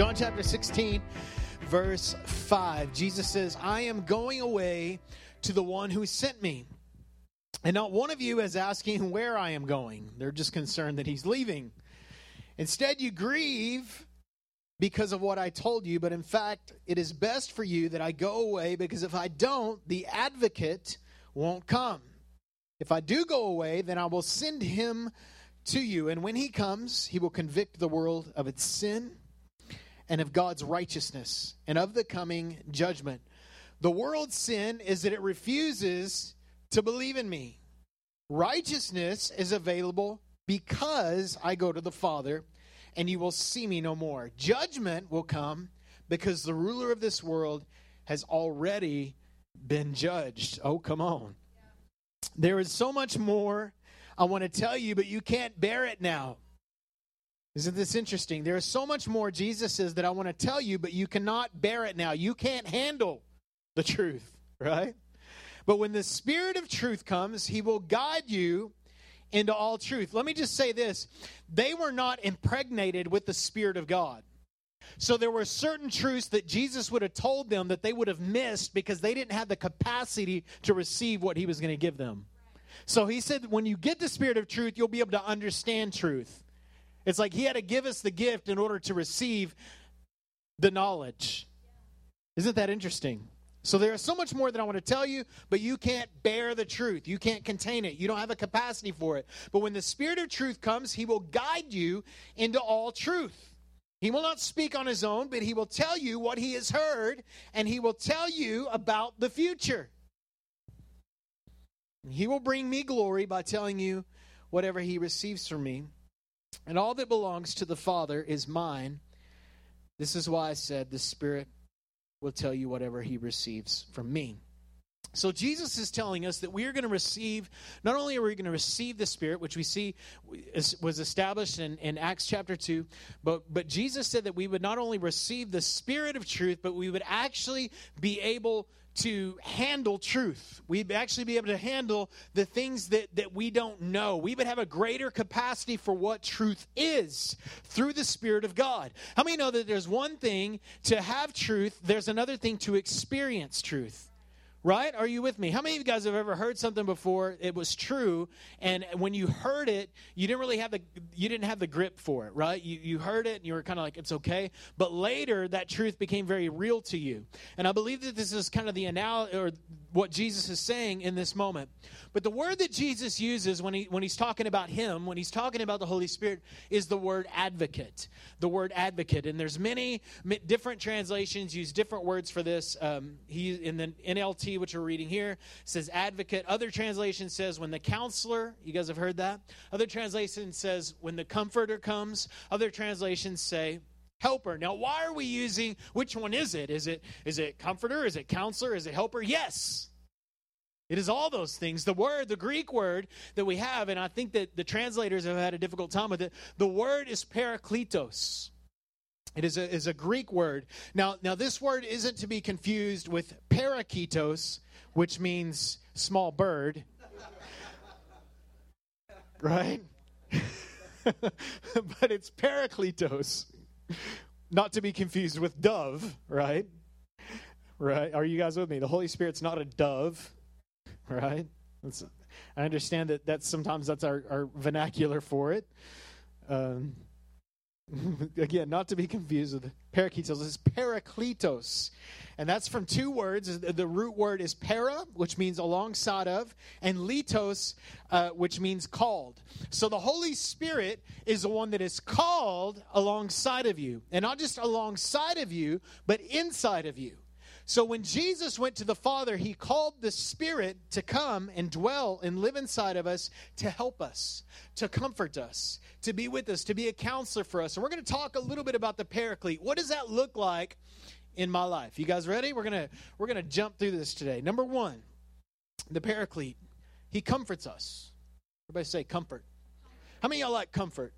John chapter 16, verse 5. Jesus says, I am going away to the one who sent me. And not one of you is asking where I am going. They're just concerned that he's leaving. Instead, you grieve because of what I told you, but in fact, it is best for you that I go away because if I don't, the advocate won't come. If I do go away, then I will send him to you. And when he comes, he will convict the world of its sin and of God's righteousness and of the coming judgment. The world's sin is that it refuses to believe in me. Righteousness is available because I go to the Father and you will see me no more. Judgment will come because the ruler of this world has already been judged. Oh, come on. There is so much more I want to tell you, but you can't bear it now. Isn't this interesting? There is so much more Jesus says that I want to tell you, but you cannot bear it now. You can't handle the truth, right? But when the Spirit of truth comes, He will guide you into all truth. Let me just say this they were not impregnated with the Spirit of God. So there were certain truths that Jesus would have told them that they would have missed because they didn't have the capacity to receive what He was going to give them. So He said, when you get the Spirit of truth, you'll be able to understand truth. It's like he had to give us the gift in order to receive the knowledge. Isn't that interesting? So there is so much more that I want to tell you, but you can't bear the truth. You can't contain it. You don't have a capacity for it. But when the Spirit of truth comes, he will guide you into all truth. He will not speak on his own, but he will tell you what he has heard, and he will tell you about the future. He will bring me glory by telling you whatever he receives from me. And all that belongs to the Father is mine. This is why I said the Spirit will tell you whatever he receives from me. So Jesus is telling us that we are going to receive, not only are we going to receive the Spirit, which we see was established in, in Acts chapter 2, but, but Jesus said that we would not only receive the Spirit of truth, but we would actually be able to handle truth. We'd actually be able to handle the things that, that we don't know. We would have a greater capacity for what truth is through the Spirit of God. How many know that there's one thing to have truth, there's another thing to experience truth? Right? Are you with me? How many of you guys have ever heard something before? It was true, and when you heard it, you didn't really have the you didn't have the grip for it, right? You you heard it and you were kind of like it's okay, but later that truth became very real to you. And I believe that this is kind of the analogy or what Jesus is saying in this moment. But the word that Jesus uses when he when he's talking about him, when he's talking about the Holy Spirit, is the word advocate. The word advocate, and there's many different translations use different words for this. Um, he in the NLT which we're reading here, says advocate. Other translation says when the counselor, you guys have heard that. Other translation says when the comforter comes. Other translations say helper. Now, why are we using which one is it? Is it is it comforter? Is it counselor? Is it helper? Yes. It is all those things. The word, the Greek word that we have, and I think that the translators have had a difficult time with it, the word is parakletos. It is a, is a Greek word. Now, now, this word isn't to be confused with paraketos, which means small bird. right? but it's parakletos, not to be confused with dove, right? Right? Are you guys with me? The Holy Spirit's not a dove, right? That's, I understand that that's sometimes that's our, our vernacular for it. Um, Again, not to be confused with parakletos. It's parakletos. And that's from two words. The root word is para, which means alongside of, and letos, uh, which means called. So the Holy Spirit is the one that is called alongside of you. And not just alongside of you, but inside of you. So when Jesus went to the Father, he called the Spirit to come and dwell and live inside of us to help us, to comfort us, to be with us, to be a counselor for us. And we're going to talk a little bit about the Paraclete. What does that look like in my life? You guys ready? We're going to we're going to jump through this today. Number 1, the Paraclete. He comforts us. Everybody say comfort. How many y'all like comfort?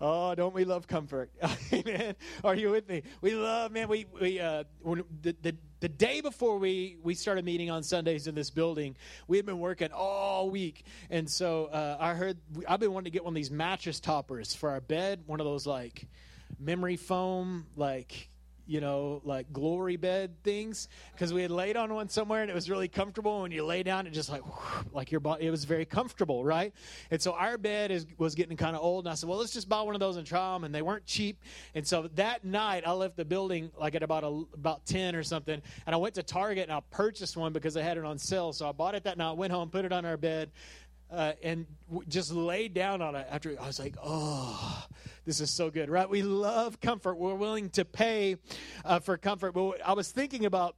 Oh, don't we love comfort? Amen. Are you with me? We love, man. We we uh, the, the the day before we we started meeting on Sundays in this building, we had been working all week, and so uh, I heard I've been wanting to get one of these mattress toppers for our bed. One of those like memory foam, like you know, like glory bed things because we had laid on one somewhere and it was really comfortable. When you lay down, it just like like your body, it was very comfortable, right? And so our bed is, was getting kind of old, and I said, well, let's just buy one of those and try them. And they weren't cheap. And so that night, I left the building like at about a, about ten or something, and I went to Target and I purchased one because they had it on sale. So I bought it that night, went home, put it on our bed. Uh, and w- just laid down on it after I was like, oh, this is so good, right? We love comfort. We're willing to pay uh, for comfort. But I was thinking about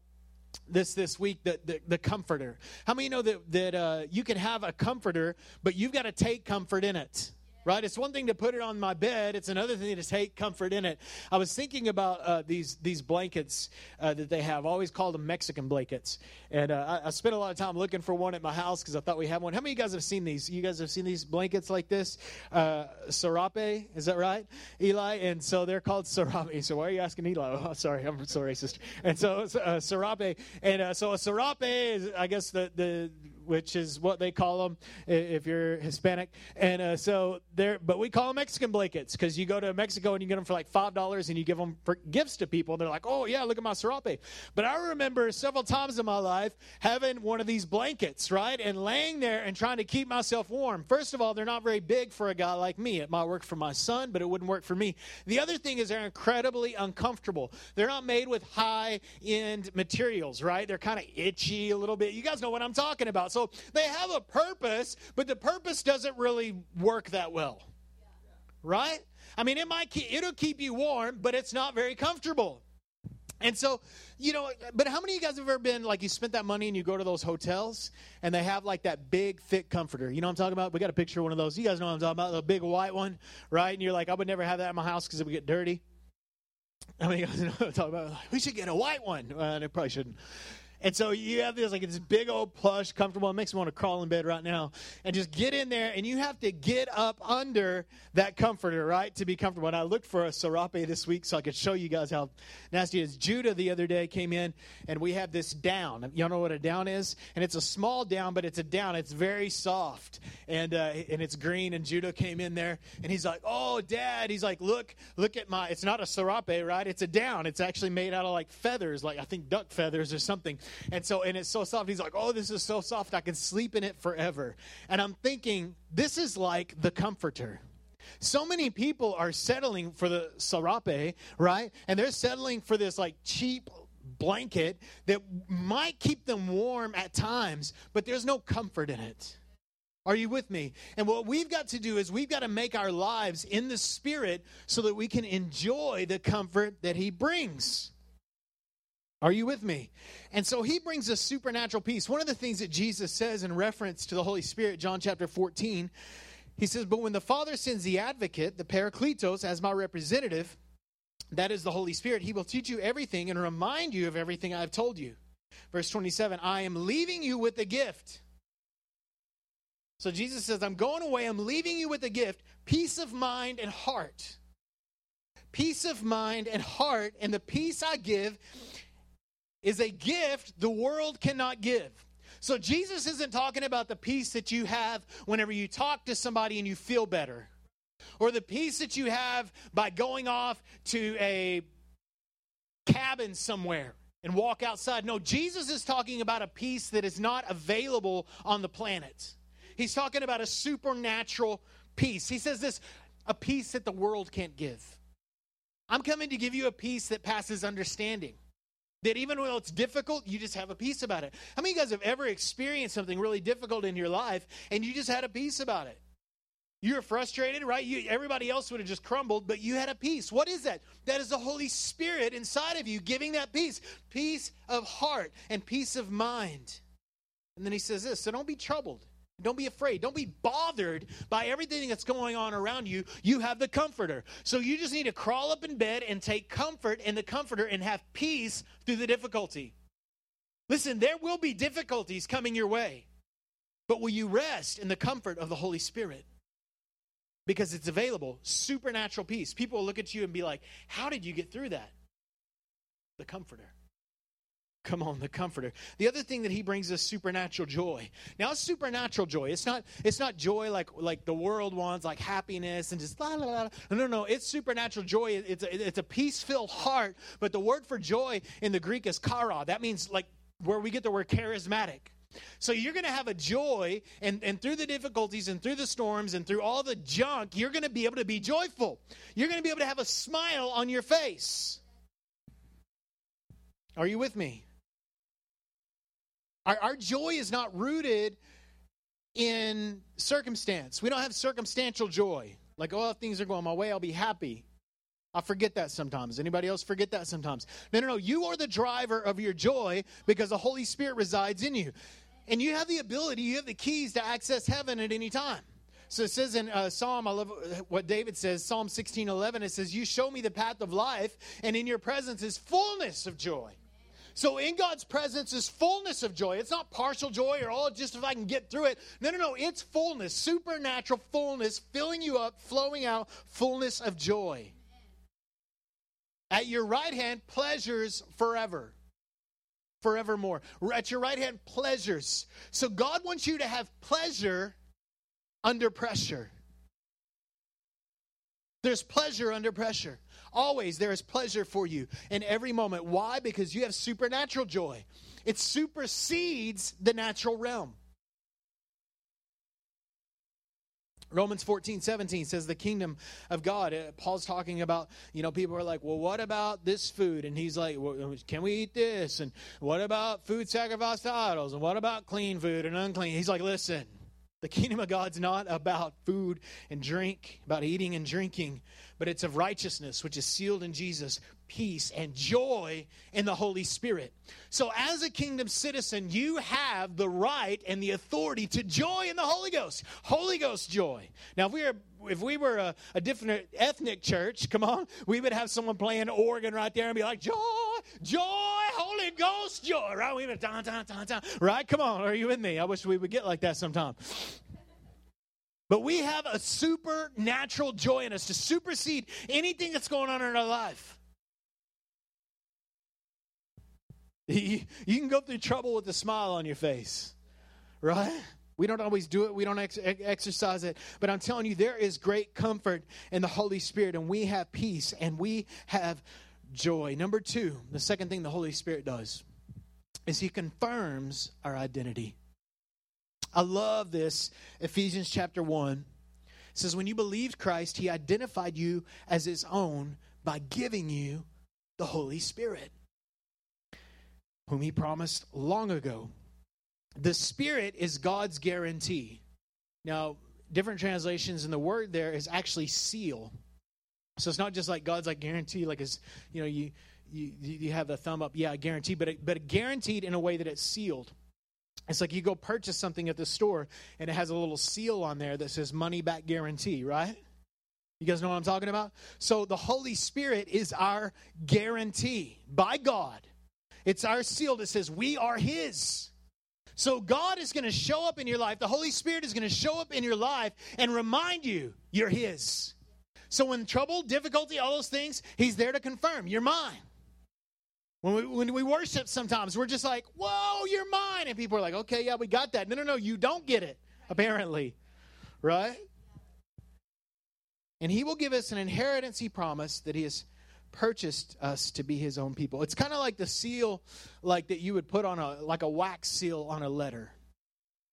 this this week the, the, the comforter how many know that that uh, you can have a comforter but you've got to take comfort in it right? It's one thing to put it on my bed. It's another thing to take comfort in it. I was thinking about uh, these these blankets uh, that they have. I always called them mexican blankets. And uh, I, I, spent a lot of time looking for one at my house because i thought we had one. How many of you guys have seen these? You guys have seen these blankets like this? Uh, sarape is that right? Eli? And so they're called sarape so why are you asking eli? Oh, sorry. I'm so racist. And so uh, sarape and uh, so a sarape is i guess the the which is what they call them if you're Hispanic. And uh, so there, but we call them Mexican blankets because you go to Mexico and you get them for like five dollars and you give them for gifts to people. And they're like, oh yeah, look at my serape. But I remember several times in my life having one of these blankets, right, and laying there and trying to keep myself warm. First of all, they're not very big for a guy like me. It might work for my son, but it wouldn't work for me. The other thing is they're incredibly uncomfortable. They're not made with high end materials, right? They're kind of itchy a little bit. You guys know what I'm talking about. So they have a purpose, but the purpose doesn't really work that well. Right? I mean, it might keep, it'll keep you warm, but it's not very comfortable. And so, you know, but how many of you guys have ever been like you spent that money and you go to those hotels and they have like that big, thick comforter? You know what I'm talking about? We got a picture of one of those. You guys know what I'm talking about? The big white one, right? And you're like, I would never have that in my house because it would get dirty. How many of you guys know what I'm talking about? We should get a white one. Uh, they probably shouldn't. And so you have this like this big old plush, comfortable. It makes me want to crawl in bed right now and just get in there. And you have to get up under that comforter, right, to be comfortable. And I looked for a serape this week so I could show you guys how nasty it is. Judah the other day came in and we have this down. Y'all know what a down is? And it's a small down, but it's a down. It's very soft and uh, and it's green. And Judah came in there and he's like, "Oh, Dad," he's like, "Look, look at my. It's not a serape, right? It's a down. It's actually made out of like feathers, like I think duck feathers or something." And so, and it's so soft. He's like, oh, this is so soft. I can sleep in it forever. And I'm thinking, this is like the comforter. So many people are settling for the sarape, right? And they're settling for this like cheap blanket that might keep them warm at times, but there's no comfort in it. Are you with me? And what we've got to do is we've got to make our lives in the spirit so that we can enjoy the comfort that he brings. Are you with me? And so he brings a supernatural peace. One of the things that Jesus says in reference to the Holy Spirit, John chapter 14, he says, But when the Father sends the advocate, the Parakletos, as my representative, that is the Holy Spirit, he will teach you everything and remind you of everything I've told you. Verse 27 I am leaving you with a gift. So Jesus says, I'm going away, I'm leaving you with a gift peace of mind and heart. Peace of mind and heart, and the peace I give is a gift the world cannot give. So Jesus isn't talking about the peace that you have whenever you talk to somebody and you feel better, or the peace that you have by going off to a cabin somewhere and walk outside. No, Jesus is talking about a peace that is not available on the planet. He's talking about a supernatural peace. He says this a peace that the world can't give. I'm coming to give you a peace that passes understanding. That even though it's difficult, you just have a peace about it. How many of you guys have ever experienced something really difficult in your life and you just had a peace about it? You were frustrated, right? You, everybody else would have just crumbled, but you had a peace. What is that? That is the Holy Spirit inside of you giving that peace peace of heart and peace of mind. And then he says this so don't be troubled. Don't be afraid. Don't be bothered by everything that's going on around you. You have the comforter. So you just need to crawl up in bed and take comfort in the comforter and have peace through the difficulty. Listen, there will be difficulties coming your way, but will you rest in the comfort of the Holy Spirit? Because it's available, supernatural peace. People will look at you and be like, How did you get through that? The comforter. Come on, the comforter. The other thing that he brings is supernatural joy. Now, it's supernatural joy. It's not it's not joy like like the world wants, like happiness and just la la la. No, no, no. It's supernatural joy. It's a, it's a peace-filled heart. But the word for joy in the Greek is kara. That means like where we get the word charismatic. So you're going to have a joy, and, and through the difficulties and through the storms and through all the junk, you're going to be able to be joyful. You're going to be able to have a smile on your face. Are you with me? Our, our joy is not rooted in circumstance. We don't have circumstantial joy. Like, oh, if things are going my way, I'll be happy. I forget that sometimes. Anybody else forget that sometimes? No, no, no. You are the driver of your joy because the Holy Spirit resides in you. And you have the ability, you have the keys to access heaven at any time. So it says in uh, Psalm, I love what David says, Psalm 16 11, it says, You show me the path of life, and in your presence is fullness of joy. So in God's presence is fullness of joy. It's not partial joy or, oh, just if I can get through it. No, no, no. It's fullness, supernatural fullness, filling you up, flowing out, fullness of joy. At your right hand, pleasures forever. Forevermore. At your right hand, pleasures. So God wants you to have pleasure under pressure. There's pleasure under pressure. Always there is pleasure for you in every moment. Why? Because you have supernatural joy. It supersedes the natural realm. Romans 14, 17 says the kingdom of God. Uh, Paul's talking about, you know, people are like, well, what about this food? And he's like, well, can we eat this? And what about food sacrificed to idols? And what about clean food and unclean? He's like, listen, the kingdom of God's not about food and drink, about eating and drinking, but it's of righteousness, which is sealed in Jesus, peace, and joy in the Holy Spirit. So, as a kingdom citizen, you have the right and the authority to joy in the Holy Ghost. Holy Ghost joy. Now, if we were if we were a, a different ethnic church, come on, we would have someone playing organ right there and be like, joy, joy, Holy Ghost joy, right? We would dun, dun, dun, dun, right? Come on, are you with me? I wish we would get like that sometime. But we have a supernatural joy in us to supersede anything that's going on in our life. You, can go through trouble with a smile on your face, right? We don't always do it, we don't ex- exercise it, but I'm telling you, there is great comfort in the Holy Spirit, and we have peace and we have joy. Number two, the second thing the Holy Spirit does is He confirms our identity. I love this. Ephesians chapter 1 says, When you believed Christ, he identified you as his own by giving you the Holy Spirit, whom he promised long ago. The Spirit is God's guarantee. Now, different translations in the word there is actually seal. So it's not just like God's like guarantee, like is you know, you you you have the thumb up, yeah, guarantee, but it, but guaranteed in a way that it's sealed. It's like you go purchase something at the store and it has a little seal on there that says money back guarantee, right? You guys know what I'm talking about? So the Holy Spirit is our guarantee by God. It's our seal that says we are His. So God is going to show up in your life. The Holy Spirit is going to show up in your life and remind you you're His. So when trouble, difficulty, all those things, He's there to confirm you're mine. When we, when we worship sometimes, we're just like, whoa, you're mine. And people are like, okay, yeah, we got that. No, no, no, you don't get it, apparently. Right? And he will give us an inheritance, he promised, that he has purchased us to be his own people. It's kind of like the seal like that you would put on a like a wax seal on a letter.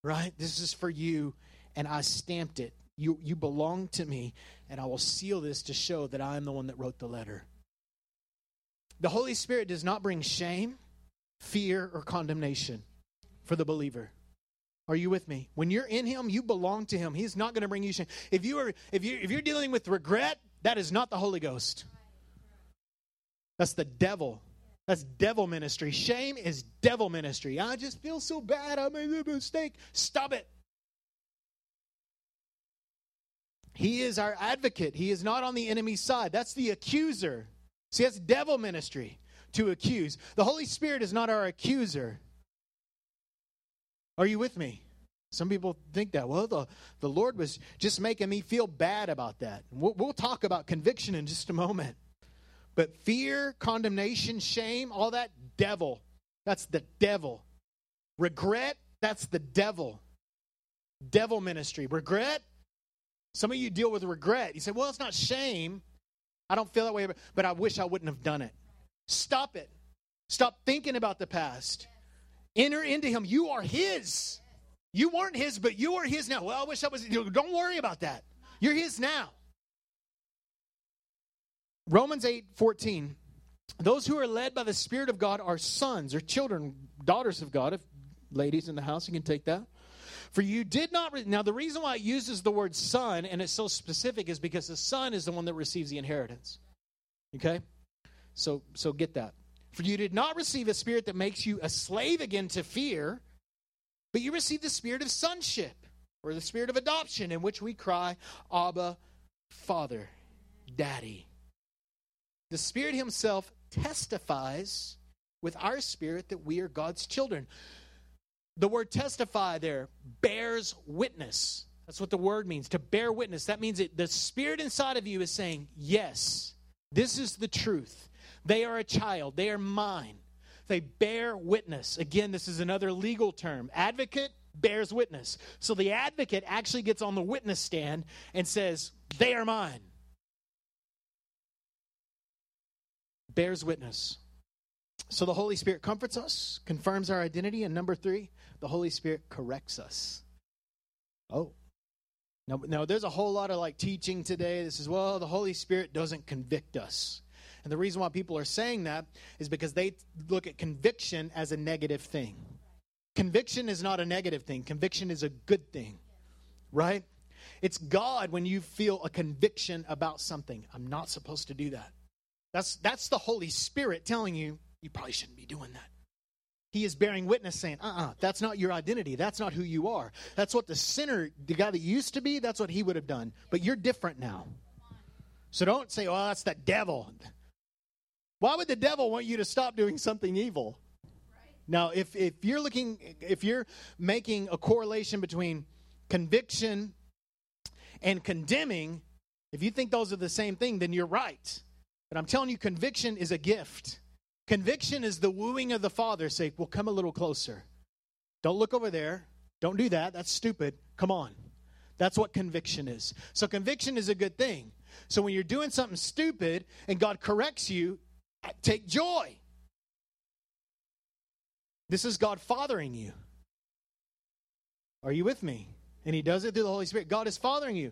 Right? This is for you and I stamped it. You you belong to me and I will seal this to show that I am the one that wrote the letter. The Holy Spirit does not bring shame, fear, or condemnation for the believer. Are you with me? When you're in him, you belong to him. He's not going to bring you shame. If you are if you if you're dealing with regret, that is not the Holy Ghost. That's the devil. That's devil ministry. Shame is devil ministry. I just feel so bad. I made a mistake. Stop it. He is our advocate. He is not on the enemy's side. That's the accuser. See, that's devil ministry to accuse. The Holy Spirit is not our accuser. Are you with me? Some people think that. Well, the, the Lord was just making me feel bad about that. We'll, we'll talk about conviction in just a moment. But fear, condemnation, shame, all that, devil. That's the devil. Regret, that's the devil. Devil ministry. Regret, some of you deal with regret. You say, well, it's not shame. I don't feel that way, but I wish I wouldn't have done it. Stop it. Stop thinking about the past. Enter into Him. You are His. You weren't His, but you are His now. Well, I wish I was. Don't worry about that. You're His now. Romans 8 14. Those who are led by the Spirit of God are sons or children, daughters of God. If ladies in the house, you can take that. For you did not. Re- now, the reason why it uses the word son and it's so specific is because the son is the one that receives the inheritance. Okay? So, so get that. For you did not receive a spirit that makes you a slave again to fear, but you received the spirit of sonship, or the spirit of adoption, in which we cry, Abba, Father, Daddy. The Spirit Himself testifies with our spirit that we are God's children. The word testify there bears witness. That's what the word means to bear witness. That means that the spirit inside of you is saying, Yes, this is the truth. They are a child, they are mine. They bear witness. Again, this is another legal term. Advocate bears witness. So the advocate actually gets on the witness stand and says, They are mine. Bears witness. So the Holy Spirit comforts us, confirms our identity, and number three, the Holy Spirit corrects us. Oh. Now, there's a whole lot of like teaching today. This is, well, the Holy Spirit doesn't convict us. And the reason why people are saying that is because they look at conviction as a negative thing. Conviction is not a negative thing, conviction is a good thing, right? It's God when you feel a conviction about something. I'm not supposed to do that. That's, that's the Holy Spirit telling you, you probably shouldn't be doing that. He is bearing witness saying, uh uh-uh, uh, that's not your identity. That's not who you are. That's what the sinner, the guy that used to be, that's what he would have done. But you're different now. So don't say, oh, that's the devil. Why would the devil want you to stop doing something evil? Now, if, if you're looking, if you're making a correlation between conviction and condemning, if you think those are the same thing, then you're right. But I'm telling you, conviction is a gift. Conviction is the wooing of the Father. Say, well, come a little closer. Don't look over there. Don't do that. That's stupid. Come on. That's what conviction is. So, conviction is a good thing. So, when you're doing something stupid and God corrects you, take joy. This is God fathering you. Are you with me? And He does it through the Holy Spirit. God is fathering you.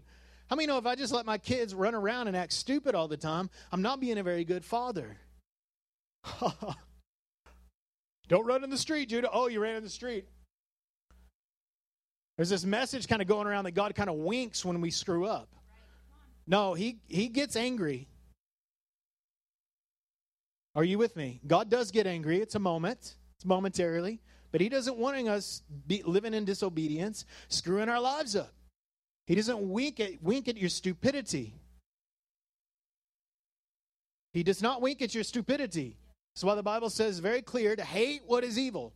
How many know if I just let my kids run around and act stupid all the time, I'm not being a very good father? Don't run in the street, Judah. Oh, you ran in the street. There's this message kind of going around that God kind of winks when we screw up. No, he, he gets angry. Are you with me? God does get angry. It's a moment, it's momentarily, but He doesn't want us be, living in disobedience, screwing our lives up. He doesn't wink at, wink at your stupidity. He does not wink at your stupidity. That's why the Bible says very clear to hate what is evil.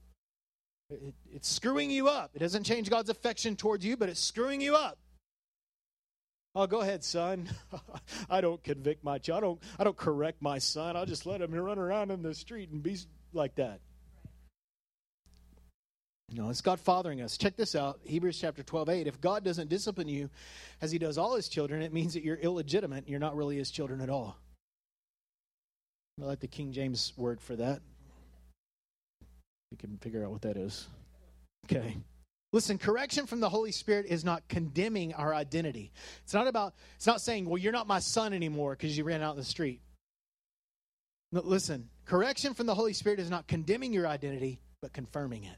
It, it's screwing you up. It doesn't change God's affection towards you, but it's screwing you up. Oh, go ahead, son. I don't convict my child. I don't, I don't correct my son. I'll just let him run around in the street and be like that. No, it's God fathering us. Check this out Hebrews chapter 12, 8. If God doesn't discipline you as he does all his children, it means that you're illegitimate you're not really his children at all. I like the King James word for that. You can figure out what that is. Okay. Listen, correction from the Holy Spirit is not condemning our identity. It's not about, it's not saying, well, you're not my son anymore because you ran out in the street. No, listen, correction from the Holy Spirit is not condemning your identity, but confirming it.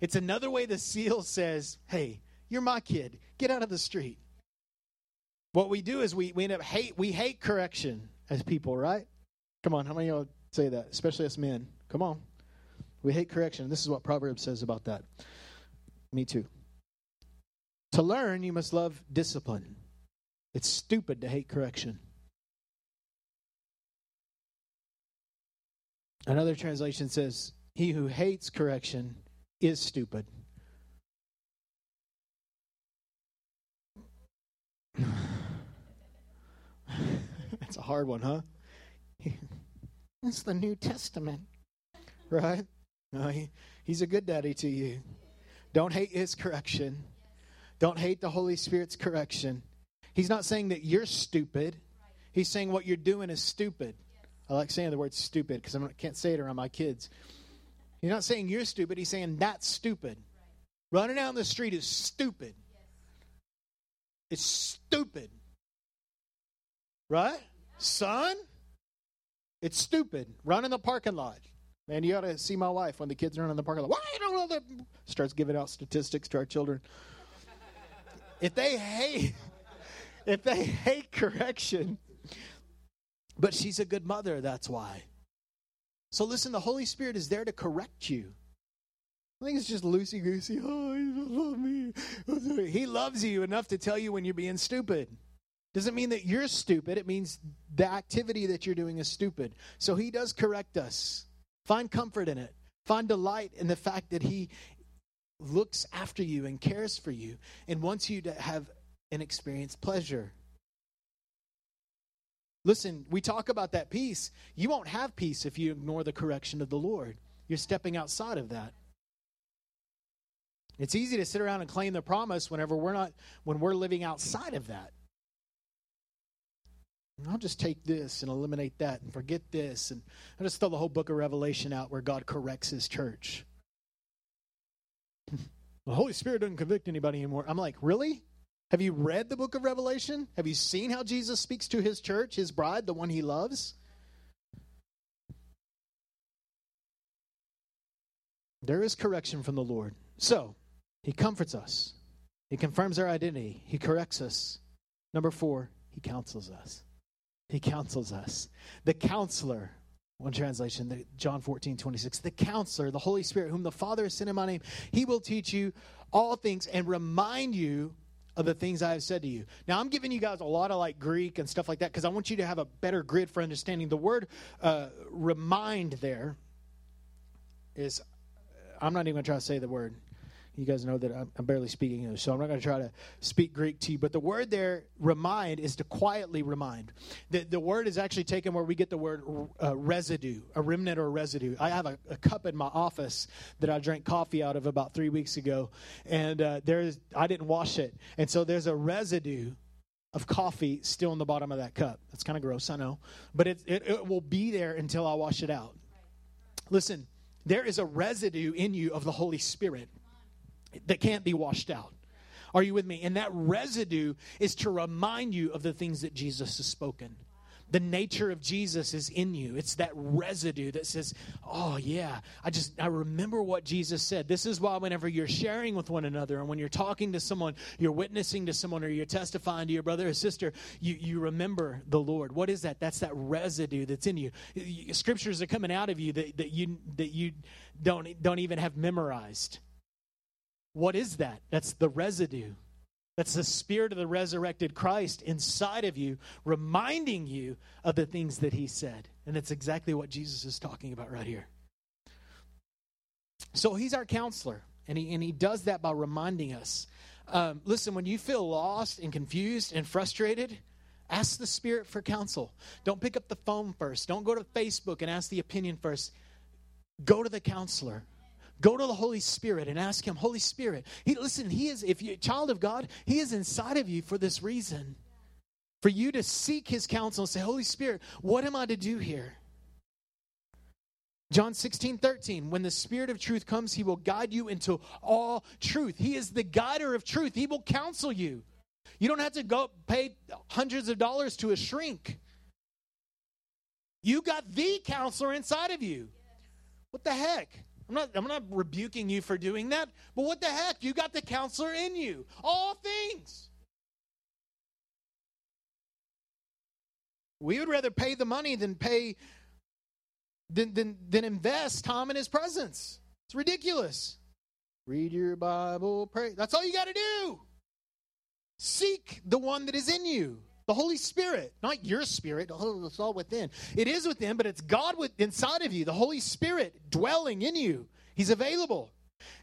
It's another way the seal says, hey, you're my kid. Get out of the street. What we do is we, we end up hate, we hate correction as people, right? Come on, how many of y'all say that? Especially us men. Come on. We hate correction. This is what Proverbs says about that. Me too. To learn, you must love discipline. It's stupid to hate correction. Another translation says, He who hates correction is stupid. That's a hard one, huh? It's the New Testament, right? No, he, he's a good daddy to you. Don't hate his correction. Don't hate the Holy Spirit's correction. He's not saying that you're stupid. He's saying what you're doing is stupid. I like saying the word stupid because I can't say it around my kids. He's not saying you're stupid. He's saying that's stupid. Running down the street is stupid. It's stupid. Right? Son, it's stupid. Run in the parking lot. Man, you ought to see my wife when the kids run in the parking lot. Why don't know that? Starts giving out statistics to our children. if they hate, if they hate correction, but she's a good mother, that's why. So listen, the Holy Spirit is there to correct you. I think it's just loosey goosey. Oh, he loves me. He loves you enough to tell you when you're being stupid. Doesn't mean that you're stupid. It means the activity that you're doing is stupid. So he does correct us. Find comfort in it. Find delight in the fact that he looks after you and cares for you and wants you to have and experience pleasure. Listen, we talk about that peace. You won't have peace if you ignore the correction of the Lord. You're stepping outside of that. It's easy to sit around and claim the promise whenever we're not when we're living outside of that. I'll just take this and eliminate that and forget this and I'll just throw the whole book of Revelation out where God corrects his church. the Holy Spirit doesn't convict anybody anymore. I'm like, really? Have you read the book of Revelation? Have you seen how Jesus speaks to his church, his bride, the one he loves? There is correction from the Lord. So, he comforts us. He confirms our identity. He corrects us. Number four, he counsels us. He counsels us. The counselor, one translation, John 14, 26. The counselor, the Holy Spirit, whom the Father has sent in my name, he will teach you all things and remind you of the things I have said to you. Now, I'm giving you guys a lot of like Greek and stuff like that because I want you to have a better grid for understanding. The word uh, remind there is, I'm not even going to try to say the word. You guys know that I'm, barely speaking English, so I'm not going to try to speak Greek to you. But the word there, remind, is to quietly remind. The, the word is actually taken where we get the word uh, residue, a remnant or residue. I have a, a, cup in my office that I drank coffee out of about three weeks ago, and uh, there's I didn't wash it, and so there's a residue of coffee still in the bottom of that cup. That's kind of gross, I know, but it, it, it will be there until I wash it out. Listen, there is a residue in you of the Holy Spirit that can't be washed out. Are you with me? And that residue is to remind you of the things that Jesus has spoken. The nature of Jesus is in you. It's that residue that says, Oh, yeah, I just, I remember what Jesus said. This is why, whenever you're sharing with one another and when you're talking to someone, you're witnessing to someone, or you're testifying to your brother or sister, you, you remember the Lord. What is that? That's that residue that's in you. Scriptures are coming out of you that, that you, that you don't, don't even have memorized what is that? That's the residue. That's the spirit of the resurrected Christ inside of you, reminding you of the things that he said. And that's exactly what Jesus is talking about right here. So he's our counselor, and he, and he does that by reminding us. Um, listen, when you feel lost and confused and frustrated, ask the Spirit for counsel. Don't pick up the phone first. Don't go to Facebook and ask the opinion first. Go to the counselor. Go to the Holy Spirit and ask Him, Holy Spirit. He, listen, He is, if you're a child of God, He is inside of you for this reason. For you to seek His counsel and say, Holy Spirit, what am I to do here? John 16, 13. When the Spirit of truth comes, He will guide you into all truth. He is the guider of truth. He will counsel you. You don't have to go pay hundreds of dollars to a shrink. You got the counselor inside of you. What the heck? I'm not, I'm not rebuking you for doing that, but what the heck? You got the counselor in you. All things. We would rather pay the money than pay than, than, than invest time in his presence. It's ridiculous. Read your Bible, pray. That's all you got to do. Seek the one that is in you. The Holy Spirit, not your spirit. It's all within. It is within, but it's God with, inside of you. The Holy Spirit dwelling in you. He's available.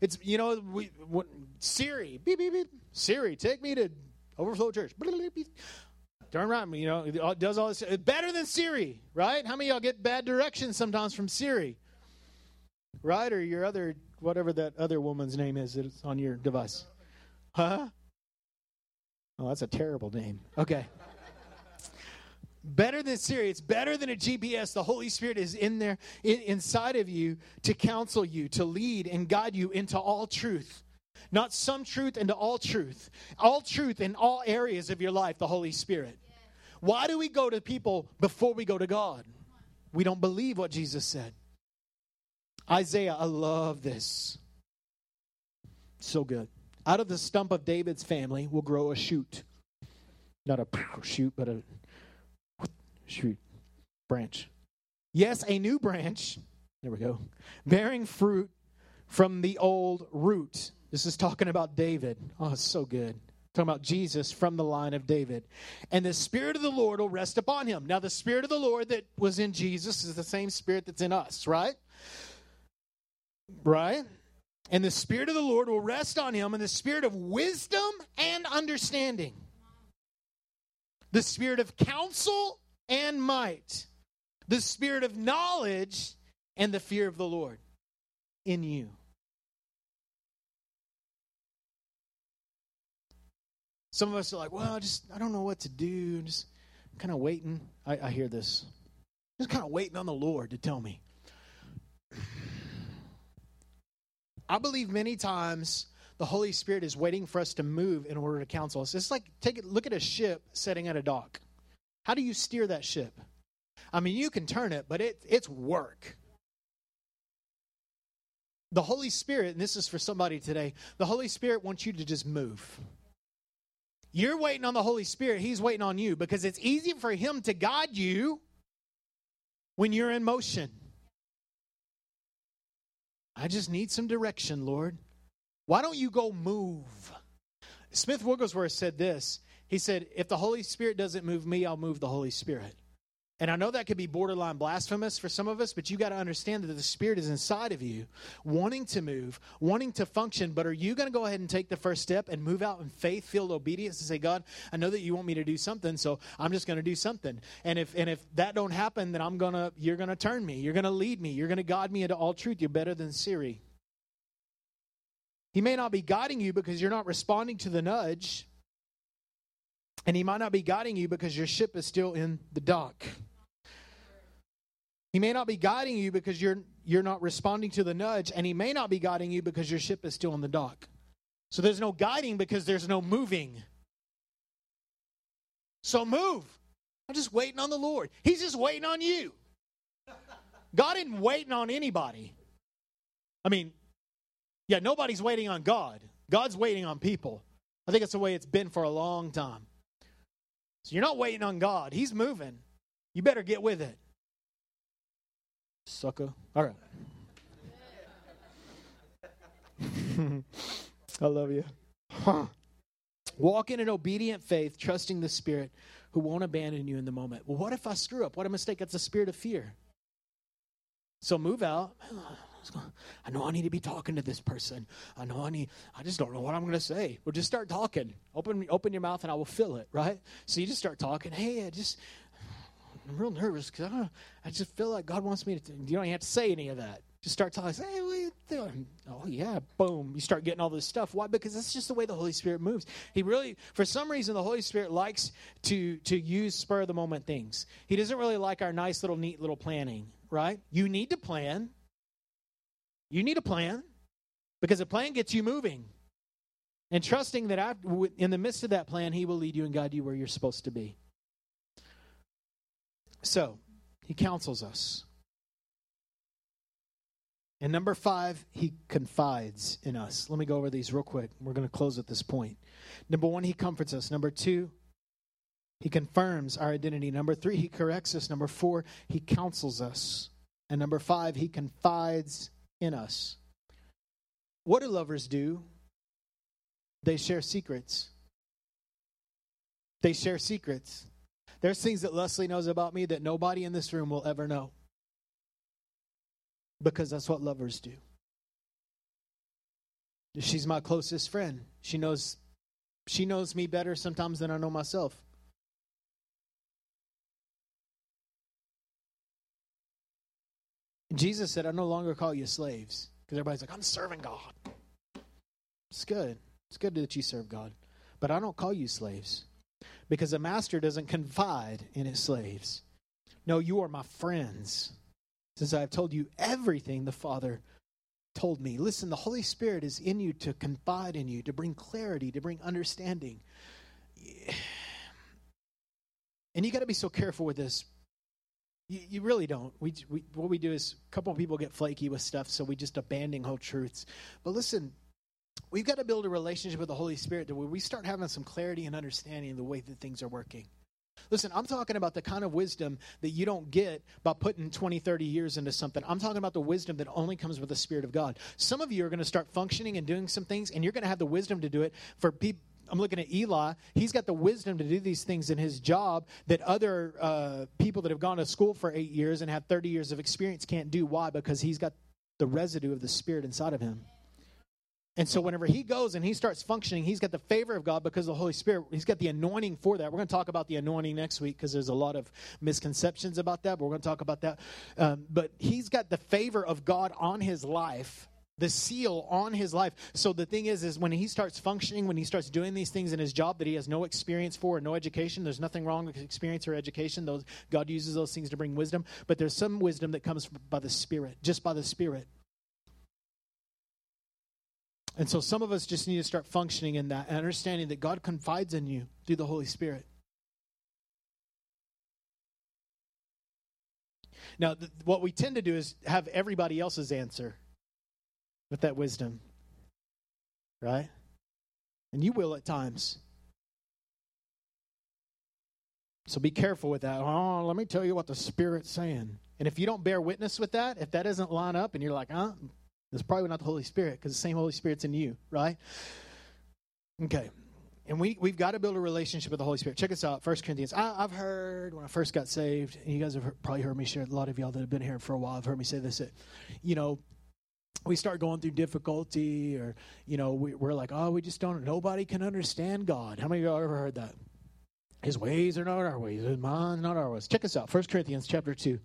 It's you know we what, Siri beep beep beep Siri take me to Overflow Church. Turn around, you know, it does all this. Better than Siri, right? How many y'all get bad directions sometimes from Siri? right? Or your other, whatever that other woman's name is that's on your device. Huh? Oh, that's a terrible name. Okay. Better than Siri. It's better than a GPS. The Holy Spirit is in there, in, inside of you to counsel you, to lead and guide you into all truth. Not some truth, into all truth. All truth in all areas of your life, the Holy Spirit. Why do we go to people before we go to God? We don't believe what Jesus said. Isaiah, I love this. So good. Out of the stump of David's family will grow a shoot. Not a shoot, but a shoot branch. Yes, a new branch. There we go. Bearing fruit from the old root. This is talking about David. Oh, it's so good. Talking about Jesus from the line of David. And the Spirit of the Lord will rest upon him. Now, the Spirit of the Lord that was in Jesus is the same Spirit that's in us, right? Right? And the Spirit of the Lord will rest on him, and the Spirit of wisdom and understanding, the Spirit of counsel and might, the Spirit of knowledge and the fear of the Lord in you. Some of us are like, well, I just I don't know what to do. I'm just kind of waiting. I, I hear this. Just kind of waiting on the Lord to tell me. I believe many times the Holy Spirit is waiting for us to move in order to counsel us. It's like take look at a ship setting at a dock. How do you steer that ship? I mean, you can turn it, but it, it's work. The Holy Spirit, and this is for somebody today, the Holy Spirit wants you to just move. You're waiting on the Holy Spirit, He's waiting on you because it's easy for Him to guide you when you're in motion. I just need some direction, Lord. Why don't you go move? Smith Wigglesworth said this. He said, If the Holy Spirit doesn't move me, I'll move the Holy Spirit. And I know that could be borderline blasphemous for some of us, but you got to understand that the Spirit is inside of you, wanting to move, wanting to function. But are you going to go ahead and take the first step and move out in faith filled obedience and say, God, I know that you want me to do something, so I'm just going to do something. And if and if that don't happen, then I'm gonna you're gonna turn me, you're gonna lead me, you're gonna guide me into all truth. You're better than Siri. He may not be guiding you because you're not responding to the nudge. And he might not be guiding you because your ship is still in the dock. He may not be guiding you because you're you're not responding to the nudge, and he may not be guiding you because your ship is still in the dock. So there's no guiding because there's no moving. So move. I'm just waiting on the Lord. He's just waiting on you. God isn't waiting on anybody. I mean, yeah, nobody's waiting on God. God's waiting on people. I think it's the way it's been for a long time. So you're not waiting on God. He's moving. You better get with it. Sucker. All right. I love you. Huh. Walk in an obedient faith, trusting the Spirit who won't abandon you in the moment. Well, what if I screw up? What a mistake. It's a spirit of fear. So move out. I know I need to be talking to this person. I know I need, I just don't know what I'm going to say. Well, just start talking. Open, open your mouth and I will fill it, right? So you just start talking. Hey, I just, I'm real nervous because I, I just feel like God wants me to. You don't even have to say any of that. Just start talking. Hey, what are you doing? Oh yeah, boom. You start getting all this stuff. Why? Because that's just the way the Holy Spirit moves. He really, for some reason, the Holy Spirit likes to to use spur of the moment things. He doesn't really like our nice little neat little planning. Right? You need to plan. You need a plan because a plan gets you moving. And trusting that after, in the midst of that plan, He will lead you and guide you where you're supposed to be. So, he counsels us. And number five, he confides in us. Let me go over these real quick. We're going to close at this point. Number one, he comforts us. Number two, he confirms our identity. Number three, he corrects us. Number four, he counsels us. And number five, he confides in us. What do lovers do? They share secrets. They share secrets. There's things that Leslie knows about me that nobody in this room will ever know. Because that's what lovers do. She's my closest friend. She knows she knows me better sometimes than I know myself. Jesus said, I no longer call you slaves. Because everybody's like, I'm serving God. It's good. It's good that you serve God. But I don't call you slaves. Because a master doesn't confide in his slaves. No, you are my friends. Since I have told you everything the Father told me. Listen, the Holy Spirit is in you to confide in you, to bring clarity, to bring understanding. And you got to be so careful with this you, you really don't. We, we, what we do is a couple of people get flaky with stuff, so we just abandon whole truths. But listen, we've got to build a relationship with the Holy Spirit where we start having some clarity and understanding of the way that things are working. Listen, I'm talking about the kind of wisdom that you don't get by putting 20, 30 years into something. I'm talking about the wisdom that only comes with the Spirit of God. Some of you are going to start functioning and doing some things, and you're going to have the wisdom to do it for people I'm looking at Eli. He's got the wisdom to do these things in his job that other uh, people that have gone to school for eight years and have 30 years of experience can't do. Why? Because he's got the residue of the Spirit inside of him. And so, whenever he goes and he starts functioning, he's got the favor of God because of the Holy Spirit. He's got the anointing for that. We're going to talk about the anointing next week because there's a lot of misconceptions about that, but we're going to talk about that. Um, but he's got the favor of God on his life the seal on his life. So the thing is, is when he starts functioning, when he starts doing these things in his job that he has no experience for or no education, there's nothing wrong with experience or education. Those God uses those things to bring wisdom, but there's some wisdom that comes by the Spirit, just by the Spirit. And so some of us just need to start functioning in that and understanding that God confides in you through the Holy Spirit. Now, th- what we tend to do is have everybody else's answer with that wisdom. Right? And you will at times. So be careful with that. Oh, let me tell you what the Spirit's saying. And if you don't bear witness with that, if that doesn't line up and you're like, huh, it's probably not the Holy Spirit because the same Holy Spirit's in you, right? Okay. And we, we've got to build a relationship with the Holy Spirit. Check us out, First Corinthians. I, have heard when I first got saved, and you guys have probably heard me share, a lot of y'all that have been here for a while have heard me say this, that, you know, we start going through difficulty or you know we, are like oh we just don't nobody can understand god. How many of y'all ever heard that? His ways are not our ways his mind not our ways. Check us out 1 corinthians chapter 2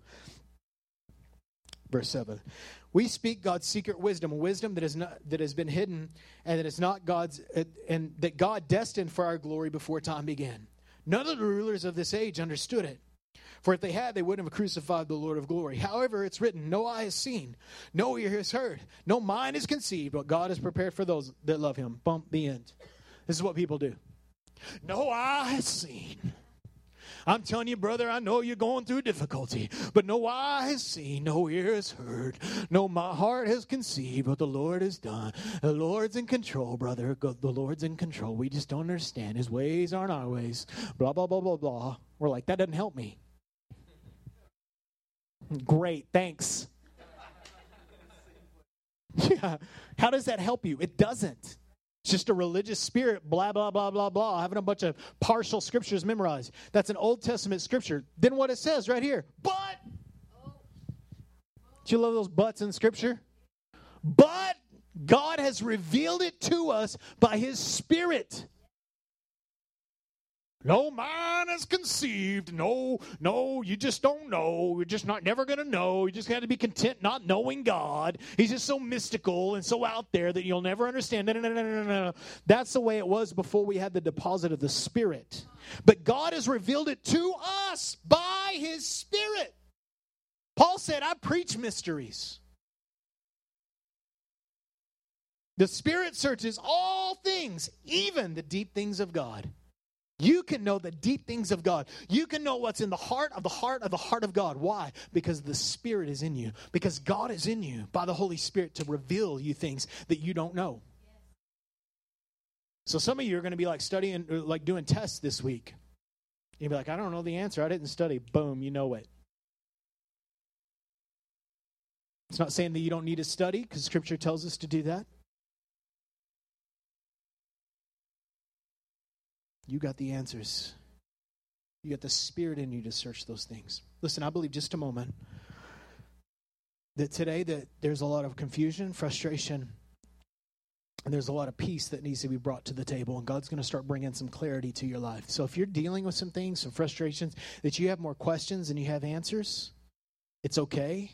verse 7 we speak god's secret wisdom wisdom that is not that has been hidden and that is not god's and that god destined for our glory before time began. None of the rulers of this age understood it for if they had, they wouldn't have crucified the Lord of glory. However, it's written, No eye has seen, no ear has heard, no mind has conceived what God has prepared for those that love him. Bump the end. This is what people do. No eye has seen. I'm telling you, brother, I know you're going through difficulty, but no eye has seen, no ear has heard, no my heart has conceived what the Lord has done. The Lord's in control, brother. The Lord's in control. We just don't understand. His ways aren't our ways. Blah, blah, blah, blah, blah. We're like, that doesn't help me. Great, thanks. yeah. How does that help you? It doesn't. It's just a religious spirit, blah, blah, blah, blah, blah, having a bunch of partial scriptures memorized. That's an Old Testament scripture. Then what it says right here, but. Do you love those buts in scripture? But God has revealed it to us by his spirit. No mind is conceived. No, no, you just don't know. You're just not never to know. You just got to be content not knowing God. He's just so mystical and so out there that you'll never understand. No, no, no, no, no, no. That's the way it was before we had the deposit of the Spirit. But God has revealed it to us by His Spirit. Paul said, I preach mysteries. The Spirit searches all things, even the deep things of God. You can know the deep things of God. You can know what's in the heart of the heart of the heart of God. Why? Because the Spirit is in you. Because God is in you by the Holy Spirit to reveal you things that you don't know. So some of you are going to be like studying, uh, like doing tests this week. You'll be like, I don't know the answer. I didn't study. Boom, you know it. It's not saying that you don't need to study because Scripture tells us to do that. You got the answers. You got the Spirit in you to search those things. Listen, I believe just a moment that today that there's a lot of confusion, frustration, and there's a lot of peace that needs to be brought to the table and god's going to start bringing some clarity to your life so if you're dealing with some things some frustrations that you have more questions than you have answers it's okay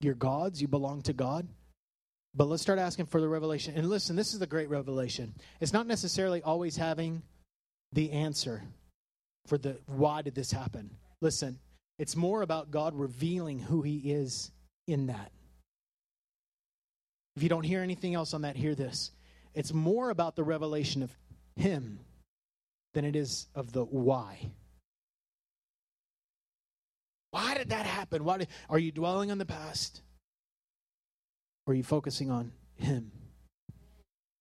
You're God's, you belong to God. But let's start asking for the revelation. And listen, this is the great revelation. It's not necessarily always having the answer for the why did this happen. Listen, it's more about God revealing who he is in that. If you don't hear anything else on that, hear this. It's more about the revelation of him than it is of the why. Why did that happen? Why did, are you dwelling on the past? Or are you focusing on Him,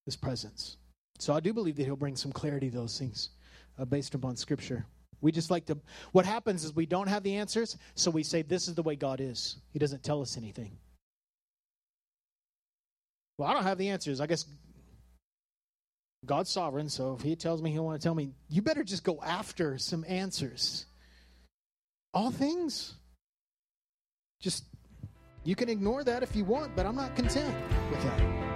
His presence? So I do believe that He'll bring some clarity to those things uh, based upon Scripture. We just like to, what happens is we don't have the answers, so we say, This is the way God is. He doesn't tell us anything. Well, I don't have the answers. I guess God's sovereign, so if He tells me He'll want to tell me, you better just go after some answers all things. Just, you can ignore that if you want, but I'm not content with that.